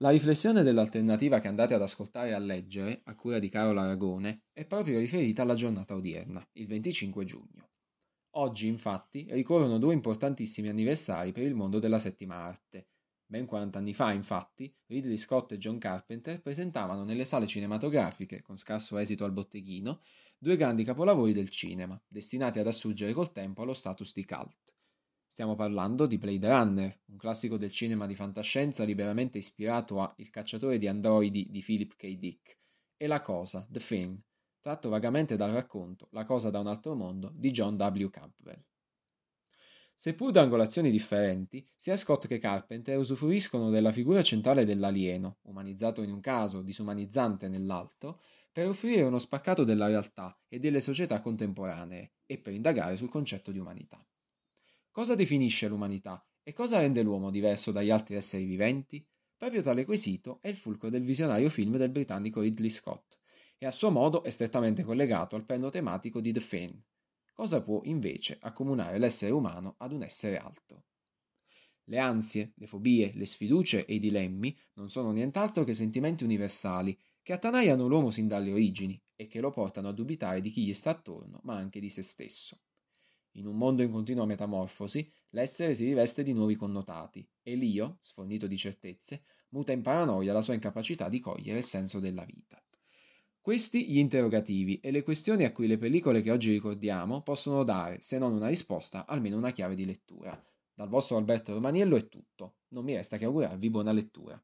La riflessione dell'alternativa che andate ad ascoltare e a leggere, a cura di Carola Aragone, è proprio riferita alla giornata odierna, il 25 giugno. Oggi, infatti, ricorrono due importantissimi anniversari per il mondo della settima arte. Ben 40 anni fa, infatti, Ridley Scott e John Carpenter presentavano nelle sale cinematografiche, con scarso esito al botteghino, due grandi capolavori del cinema, destinati ad assurgere col tempo allo status di cult. Stiamo parlando di Blade Runner, un classico del cinema di fantascienza liberamente ispirato a Il cacciatore di androidi di Philip K. Dick, e La Cosa, The Thing, tratto vagamente dal racconto La Cosa da un altro mondo di John W. Campbell. Seppur da angolazioni differenti, sia Scott che Carpenter usufruiscono della figura centrale dell'alieno, umanizzato in un caso, disumanizzante nell'altro, per offrire uno spaccato della realtà e delle società contemporanee e per indagare sul concetto di umanità. Cosa definisce l'umanità e cosa rende l'uomo diverso dagli altri esseri viventi? Proprio tale quesito è il fulcro del visionario film del britannico Ridley Scott e a suo modo è strettamente collegato al perno tematico di The Fane. Cosa può invece accomunare l'essere umano ad un essere altro? Le ansie, le fobie, le sfiducie e i dilemmi non sono nient'altro che sentimenti universali che attanaiano l'uomo sin dalle origini e che lo portano a dubitare di chi gli sta attorno, ma anche di se stesso. In un mondo in continua metamorfosi, l'essere si riveste di nuovi connotati e l'io, sfornito di certezze, muta in paranoia la sua incapacità di cogliere il senso della vita. Questi gli interrogativi e le questioni a cui le pellicole che oggi ricordiamo possono dare, se non una risposta, almeno una chiave di lettura. Dal vostro Alberto Romaniello è tutto, non mi resta che augurarvi buona lettura.